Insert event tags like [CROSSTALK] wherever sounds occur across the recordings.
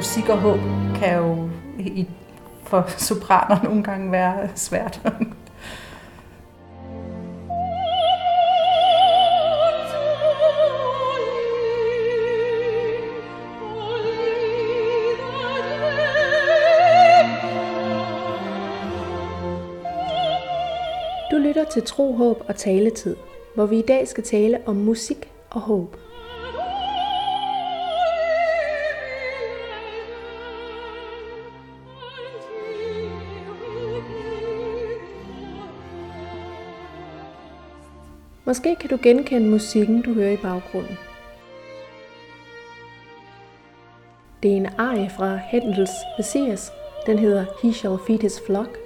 musik og håb kan jo i, for sopraner [LAUGHS] nogle gange være svært. Du lytter til Tro, Håb og Taletid, hvor vi i dag skal tale om musik og håb. Måske kan du genkende musikken, du hører i baggrunden. Det er en arie fra Händels Messias. Den hedder He Shall Feed His Flock.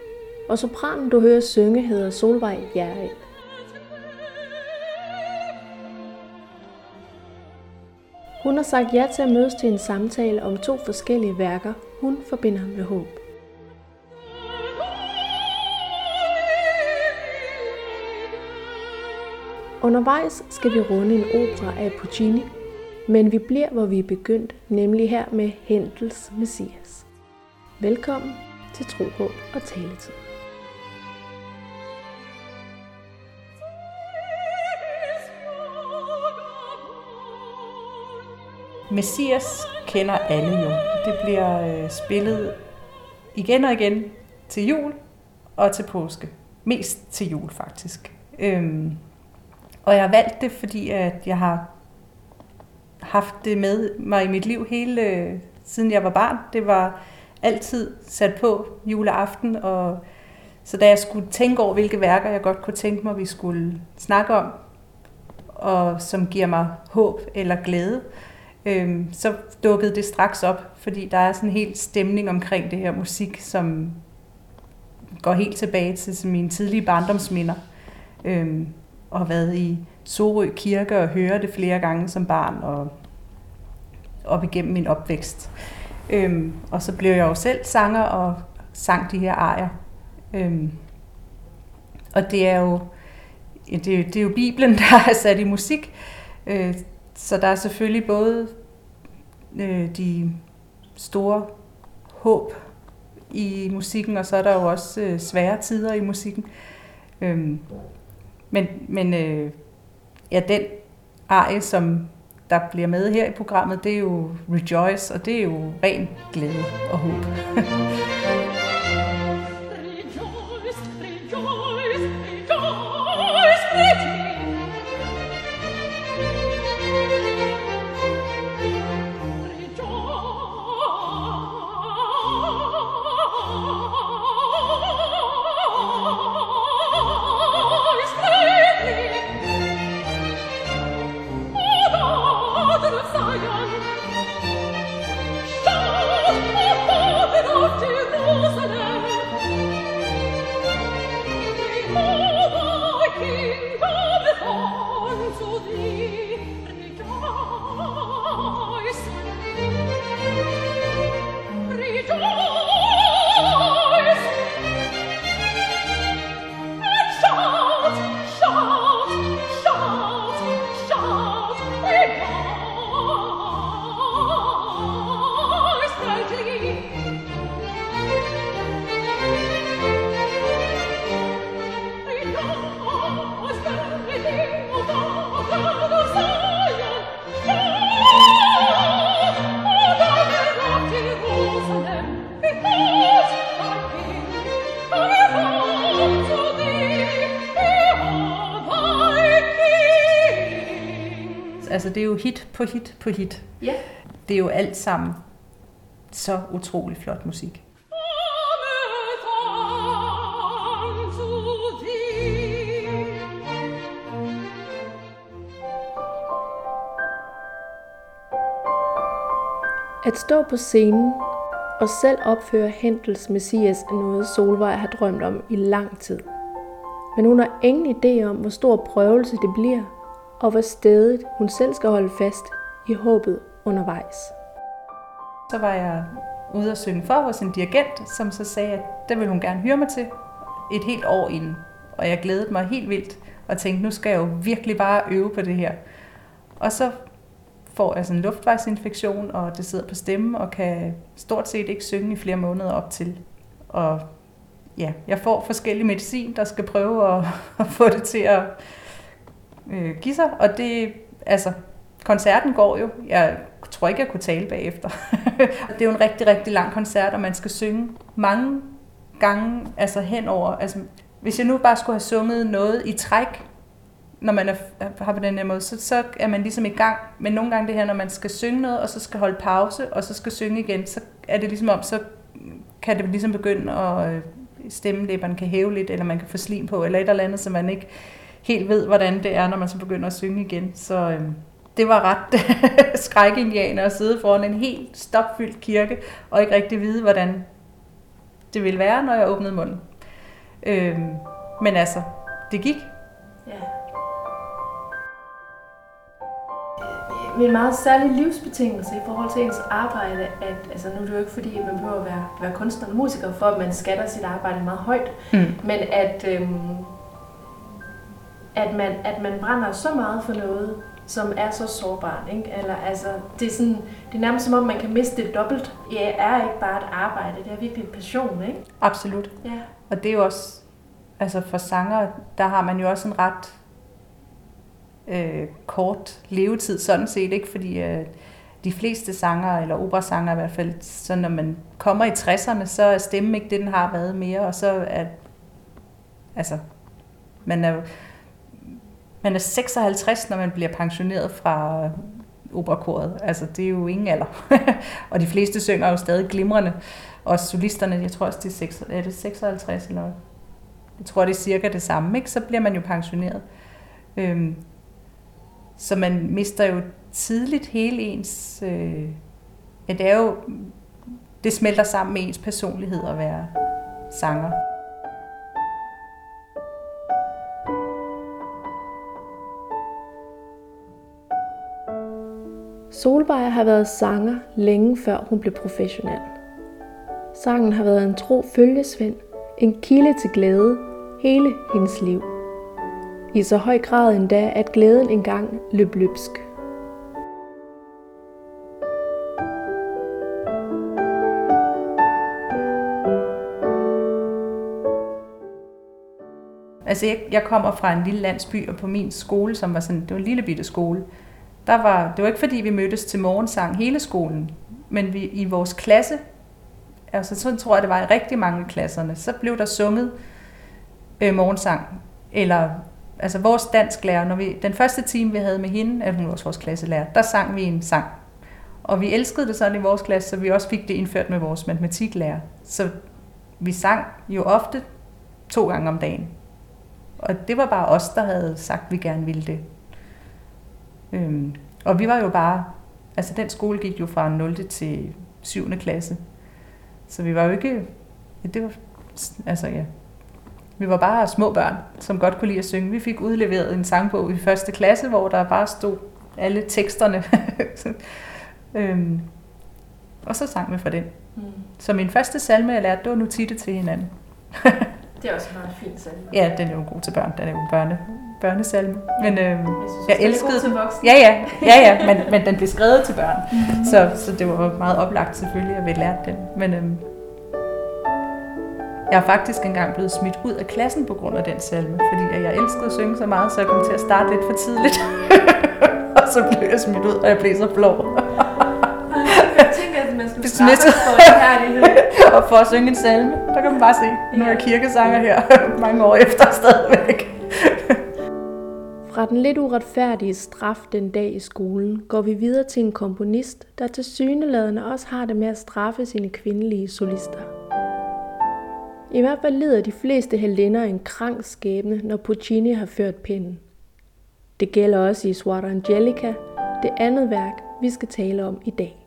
Og sopranen, du hører synge, hedder Solvej Jærild. Hun har sagt ja til at mødes til en samtale om to forskellige værker, hun forbinder med håb. Undervejs skal vi runde en opera af Puccini, men vi bliver, hvor vi er begyndt, nemlig her med Händels Messias. Velkommen til Tro, Håb og Taletid. Messias kender alle jo. Det bliver øh, spillet igen og igen til jul og til påske. Mest til jul faktisk. Øhm, og jeg har valgt det, fordi at jeg har haft det med mig i mit liv hele øh, siden jeg var barn. Det var altid sat på juleaften, og så da jeg skulle tænke over, hvilke værker jeg godt kunne tænke mig, vi skulle snakke om, og som giver mig håb eller glæde, øh, så dukkede det straks op, fordi der er sådan en helt stemning omkring det her musik, som går helt tilbage til mine tidlige barndomsminder. Øh, og har været i Sorø Kirke og høre det flere gange som barn og op igennem min opvækst. Øhm, og så blev jeg jo selv sanger og sang de her arier. Øhm, og det er jo det, er, det er jo Bibelen, [LAUGHS] der er sat i musik. Øh, så der er selvfølgelig både øh, de store håb i musikken, og så er der jo også øh, svære tider i musikken. Øhm, men men øh, ja, den arie, som der bliver med her i programmet, det er jo Rejoice, og det er jo ren glæde og håb. [LAUGHS] Altså det er jo hit på hit på hit. Ja. Det er jo alt sammen så utrolig flot musik. At stå på scenen og selv opføre Händels Messias er noget, Solvej har drømt om i lang tid. Men hun har ingen idé om, hvor stor prøvelse det bliver, og hvor stedet hun selv skal holde fast i håbet undervejs. Så var jeg ude og synge for hos en dirigent, som så sagde, at det ville hun gerne høre mig til et helt år inden. Og jeg glædede mig helt vildt og tænkte, nu skal jeg jo virkelig bare øve på det her. Og så får jeg sådan en luftvejsinfektion, og det sidder på stemmen, og kan stort set ikke synge i flere måneder op til. Og ja, jeg får forskellige medicin, der skal prøve at, [LAUGHS] at få det til at øh, give sig, og det, altså, koncerten går jo. Jeg tror ikke, jeg kunne tale bagefter. [LAUGHS] det er jo en rigtig, rigtig lang koncert, og man skal synge mange gange, altså henover. Altså, hvis jeg nu bare skulle have sunget noget i træk, når man er, har på den her måde, så, så er man ligesom i gang. Men nogle gange det her, når man skal synge noget, og så skal holde pause, og så skal synge igen, så er det ligesom om, så kan det ligesom begynde at øh, stemmelæberne kan hæve lidt, eller man kan få slim på, eller et eller andet, så man ikke helt ved, hvordan det er, når man så begynder at synge igen. Så øh, det var ret [LAUGHS] skrækindianer at sidde foran en helt stopfyldt kirke, og ikke rigtig vide, hvordan det ville være, når jeg åbnede munden. Øh, men altså, det gik. Ja. en meget særlig livsbetingelse i forhold til ens arbejde, at altså nu er det jo ikke fordi, at man behøver at være, være kunstner og musiker, for at man skatter sit arbejde meget højt, mm. men at, øhm, at, man, at man brænder så meget for noget, som er så sårbart. Ikke? Eller, altså, det, er sådan, det er nærmest som om, man kan miste det dobbelt. Det er ikke bare et arbejde, det er virkelig en passion. Ikke? Absolut. Ja. Og det er jo også, altså for sanger, der har man jo også en ret øh, kort levetid sådan set, ikke? Fordi øh, de fleste sanger, eller operasanger i hvert fald, så når man kommer i 60'erne, så er stemmen ikke det, den har været mere, og så er, altså, man er, man er 56, når man bliver pensioneret fra operakoret. Altså, det er jo ingen alder. [LAUGHS] og de fleste synger jo stadig glimrende. Og solisterne, jeg tror også, det er, 6, er det 56 eller jeg tror, det er cirka det samme, ikke? Så bliver man jo pensioneret. Øhm, så man mister jo tidligt hele ens... Øh, ja, det er jo... Det smelter sammen med ens personlighed at være sanger. Solvej har været sanger længe før hun blev professionel. Sangen har været en tro følgesvend, en kilde til glæde hele hendes liv. I så høj grad endda, at glæden engang løb løbsk. Altså jeg, jeg kommer fra en lille landsby, og på min skole, som var sådan, det var en lille bitte skole, der var, det var ikke fordi, vi mødtes til morgensang hele skolen, men vi, i vores klasse, altså sådan tror jeg, det var i rigtig mange klasserne, så blev der sunget øh, morgensang, eller altså vores dansklærer, når vi, den første time, vi havde med hende, at hun var vores klasselærer, der sang vi en sang. Og vi elskede det sådan i vores klasse, så vi også fik det indført med vores matematiklærer. Så vi sang jo ofte to gange om dagen. Og det var bare os, der havde sagt, at vi gerne ville det. Øhm, og vi var jo bare, altså den skole gik jo fra 0. til 7. klasse. Så vi var jo ikke, ja, det var, altså ja, vi var bare små børn, som godt kunne lide at synge. Vi fik udleveret en sangbog i første klasse, hvor der bare stod alle teksterne. [LAUGHS] øhm, og så sang vi for den. Mm. Så min første salme, jeg lærte, det var nu titte til hinanden. [LAUGHS] det er også en meget fin salme. Ja, den er jo god til børn. Den er jo en børne, børnesalme. Men øhm, jeg, synes, jeg elskede den. Ja, ja, ja, ja men, [LAUGHS] men den blev skrevet til børn. Mm. Så, så det var meget oplagt selvfølgelig, at vi lærte den. Men øhm, jeg er faktisk engang blevet smidt ud af klassen på grund af den salme, fordi jeg elskede at synge så meget, så jeg kom til at starte lidt for tidligt. [LAUGHS] og så blev jeg smidt ud, og jeg blev så blå. jeg tænker, at man skulle starte for og for at synge en salme, der kan man bare se, nu er jeg kirkesanger her [LAUGHS] mange år efter stadigvæk. [LAUGHS] Fra den lidt uretfærdige straf den dag i skolen, går vi videre til en komponist, der til syneladende også har det med at straffe sine kvindelige solister. I hvert fald lider de fleste heldinder en krank skæbne, når Puccini har ført pinden. Det gælder også i Suor Angelica, det andet værk, vi skal tale om i dag.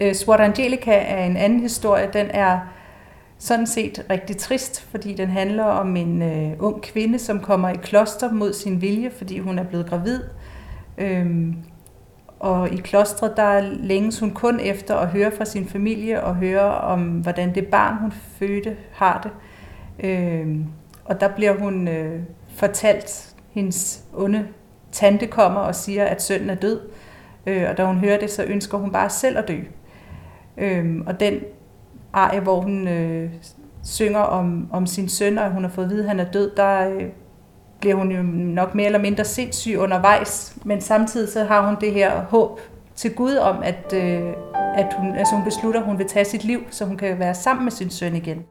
Øh, Suor Angelica er en anden historie. Den er sådan set rigtig trist, fordi den handler om en øh, ung kvinde, som kommer i kloster mod sin vilje, fordi hun er blevet gravid. Øhm, og i klostret, der længes hun kun efter at høre fra sin familie og høre om, hvordan det barn, hun fødte, har det. Øhm, og der bliver hun øh, fortalt hendes onde tante kommer og siger, at sønnen er død. Øh, og da hun hører det, så ønsker hun bare selv at dø. Øh, og den arie, hvor hun øh, synger om, om sin søn, og hun har fået at vide, at han er død, der øh, bliver hun jo nok mere eller mindre sindssyg undervejs. Men samtidig så har hun det her håb til Gud om, at, øh, at hun, altså hun beslutter, at hun vil tage sit liv, så hun kan være sammen med sin søn igen.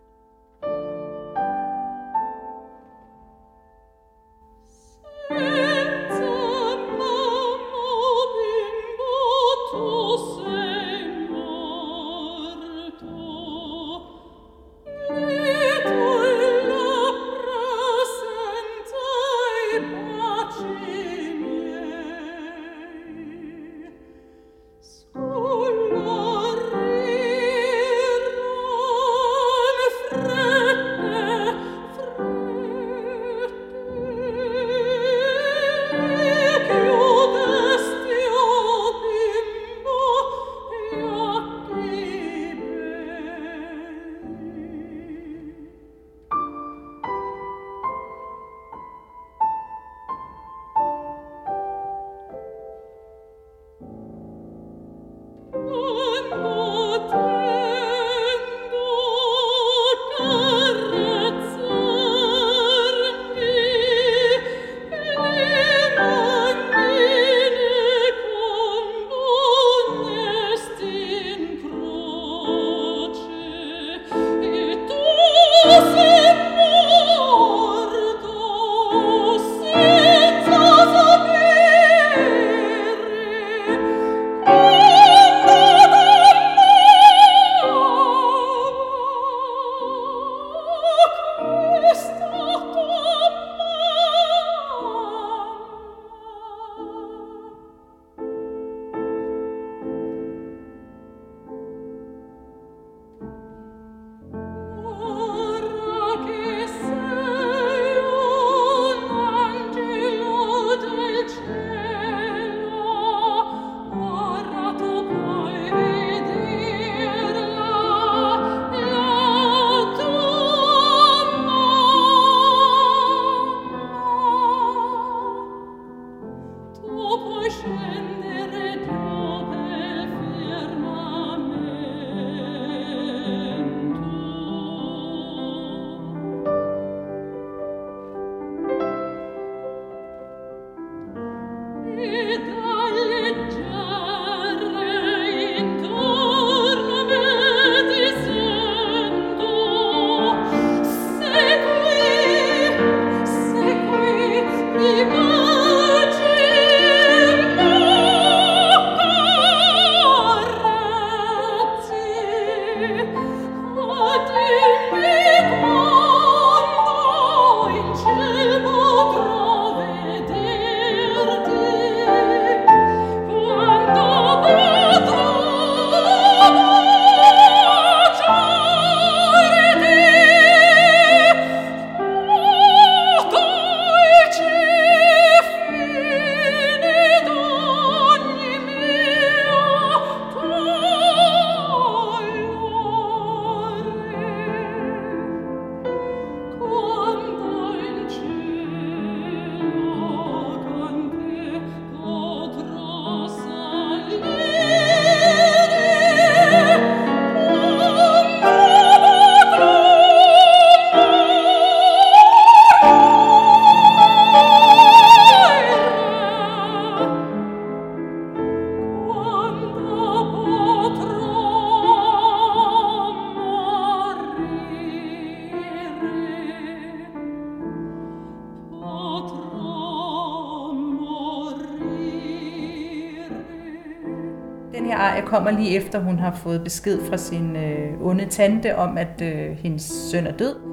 Kommer lige efter, hun har fået besked fra sin øh, onde tante om, at øh, hendes søn er død.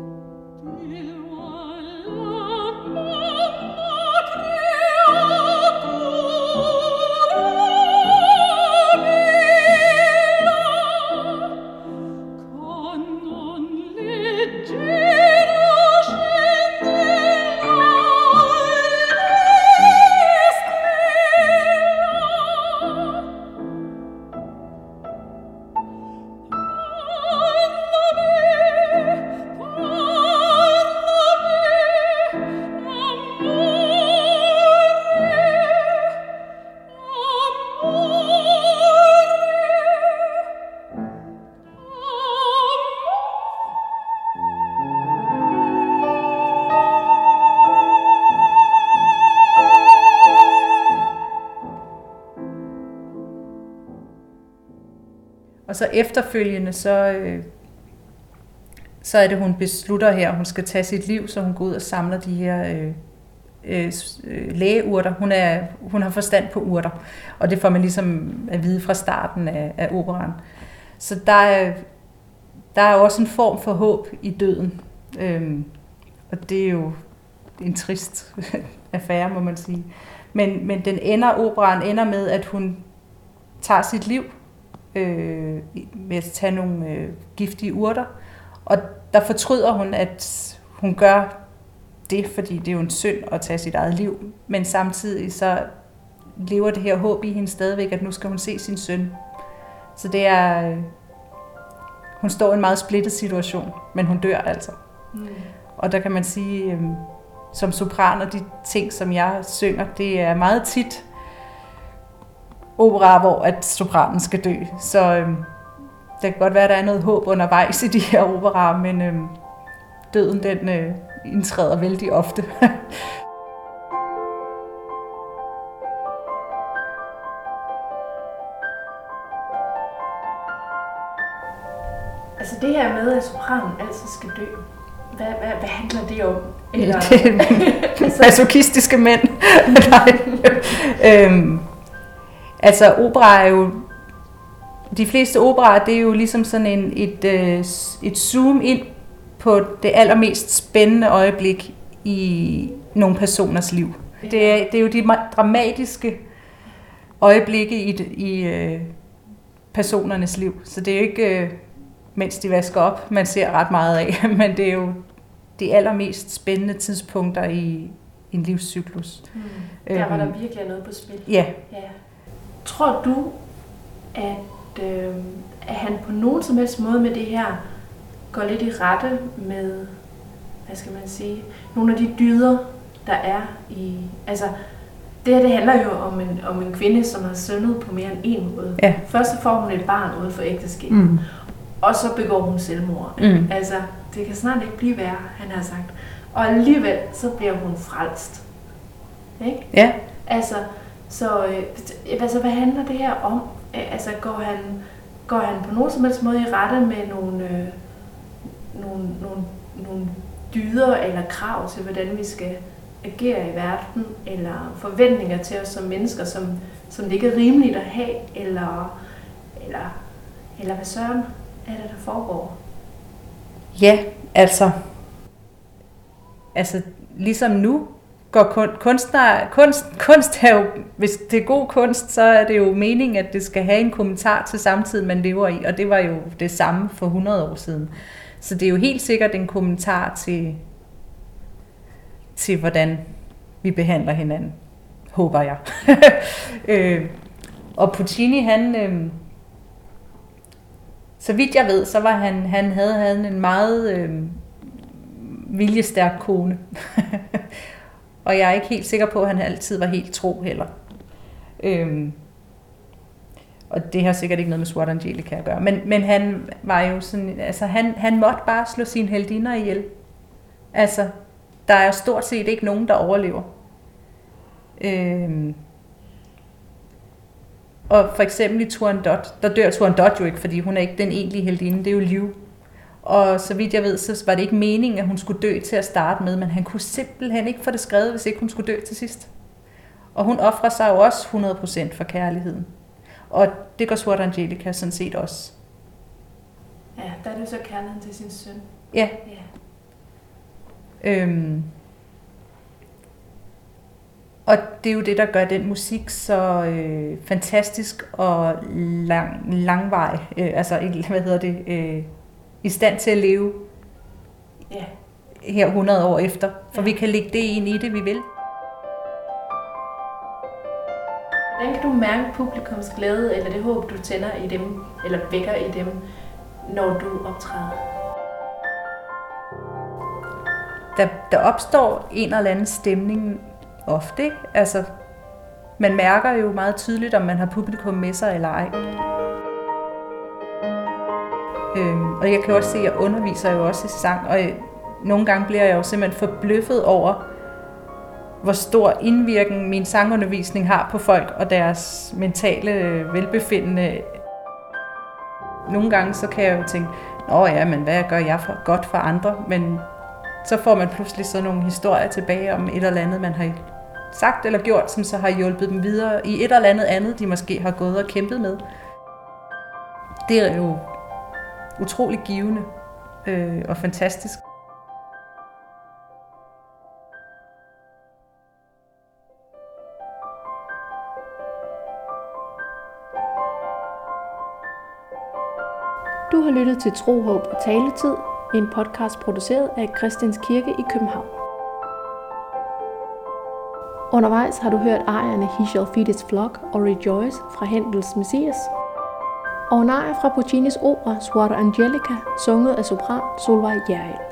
Så efterfølgende, så, øh, så er det, hun beslutter her, at hun skal tage sit liv, så hun går ud og samler de her øh, øh, øh, lægeurter. Hun, er, hun har forstand på urter, og det får man ligesom at vide fra starten af, af operan. Så der er, der er også en form for håb i døden. Øhm, og det er jo en trist [LAUGHS] affære, må man sige. Men, men den ender, operan ender med, at hun tager sit liv øh, med at tage nogle øh, giftige urter. Og der fortryder hun, at hun gør det, fordi det er jo en synd at tage sit eget liv. Men samtidig så lever det her håb i hende stadigvæk, at nu skal hun se sin søn. Så det er... Øh, hun står i en meget splittet situation, men hun dør altså. Mm. Og der kan man sige, øh, som sopran og de ting, som jeg synger, det er meget tit opera, hvor at sopranen skal dø. Så øh, det kan godt være, at der er noget håb undervejs i de her operaer, men øh, døden den øh, indtræder vældig ofte. [LAUGHS] altså det her med, at sopranen altid skal dø, hvad, hvad, hvad handler det om? Eller... Altså- [LAUGHS] masochistiske mænd. [LAUGHS] Nej. øhm, altså opera er jo de fleste operaer, det er jo ligesom sådan en, et, øh, et zoom ind på det allermest spændende øjeblik i nogle personers liv. Det er, det er jo de dramatiske øjeblikke i, i øh, personernes liv. Så det er jo ikke, øh, mens de vasker op, man ser ret meget af, [LAUGHS] men det er jo de allermest spændende tidspunkter i en livscyklus. Mm. Der var der øhm, virkelig noget på spil. Ja. ja. Tror du, at, øh, at han på nogen som helst måde med det her går lidt i rette med, hvad skal man sige, nogle af de dyder, der er i, altså det her det handler jo om en, om en kvinde, som har syndet på mere end en måde. Ja. Først så får hun et barn uden for ægteskab, mm. og så begår hun selvmord. Mm. Altså, det kan snart ikke blive værre, han har sagt. Og alligevel, så bliver hun frelst. Ikke? Ja. Altså, så øh, altså, hvad handler det her om? Altså, går han, går han på nogen som helst måde i rette med nogle, øh, nogle, nogle, nogle dyder eller krav til, hvordan vi skal agere i verden, eller forventninger til os som mennesker, som, som det ikke er rimeligt at have, eller, eller, eller hvad søren er det, der foregår? Ja, altså, altså ligesom nu går kun, kunstner, kunst, kunst er jo, hvis det er god kunst, så er det jo meningen, at det skal have en kommentar til samtiden, man lever i, og det var jo det samme for 100 år siden. Så det er jo helt sikkert en kommentar til, til hvordan vi behandler hinanden, håber jeg. [LAUGHS] øh, og Puccini, han, øh, så vidt jeg ved, så var han, han havde, havde en meget øh, viljestærk kone. [LAUGHS] og jeg er ikke helt sikker på, at han altid var helt tro heller. Øhm, og det har sikkert ikke noget med Swat Angelica at gøre. Men, men han var jo sådan, altså han, han måtte bare slå sine heldinder ihjel. Altså, der er stort set ikke nogen, der overlever. Øhm, og for eksempel i Turandot, der dør Turandot jo ikke, fordi hun er ikke den egentlige heldinde, det er jo Liv. Og så vidt jeg ved, så var det ikke meningen, at hun skulle dø til at starte med, men han kunne simpelthen ikke få det skrevet, hvis ikke hun skulle dø til sidst. Og hun offrer sig jo også 100% for kærligheden. Og det gør Swart Angelica sådan set også. Ja, der er det så kærligheden til sin søn. Ja. ja. Øhm, og det er jo det, der gør den musik så øh, fantastisk og lang, langvej, øh, altså [LAUGHS] hvad hedder det, øh, i stand til at leve ja. her 100 år efter. For ja. vi kan lægge det ind i det, vi vil. Hvordan kan du mærke publikums glæde, eller det håb, du tænder i dem, eller vækker i dem, når du optræder? Der, der opstår en eller anden stemning ofte, ikke? Altså, man mærker jo meget tydeligt, om man har publikum med sig eller ej. Og jeg kan også se, at jeg underviser jo også i sang, og øh, nogle gange bliver jeg jo simpelthen forbløffet over, hvor stor indvirkning min sangundervisning har på folk og deres mentale øh, velbefindende. nogle gange så kan jeg jo tænke, Nå ja, men hvad gør jeg for, godt for andre? Men så får man pludselig sådan nogle historier tilbage om et eller andet, man har sagt eller gjort, som så har hjulpet dem videre i et eller andet andet, de måske har gået og kæmpet med. Det er jo utrolig givende øh, og fantastisk. Du har lyttet til Tro, Håb og Taletid, en podcast produceret af Christians Kirke i København. Undervejs har du hørt ejerne He Shall Feed His Flock og Rejoice fra Hendels Messias, og en ejer fra Puccinis opera Suara Angelica, sunget af sopran Solvej Gjerrild.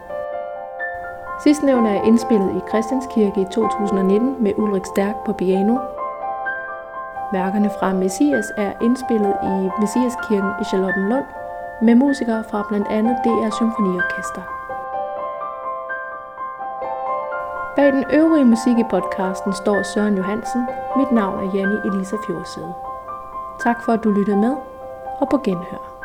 Sidstnævnte er indspillet i Christianskirke i 2019 med Ulrik Stærk på piano. Værkerne fra Messias er indspillet i Messiaskirken i Charlottenlund med musikere fra blandt andet DR Symfoniorkester. Bag den øvrige musik i podcasten står Søren Johansen. Mit navn er Janni Elisa Fjordsæde. Tak for at du lyttede med, og på genhør.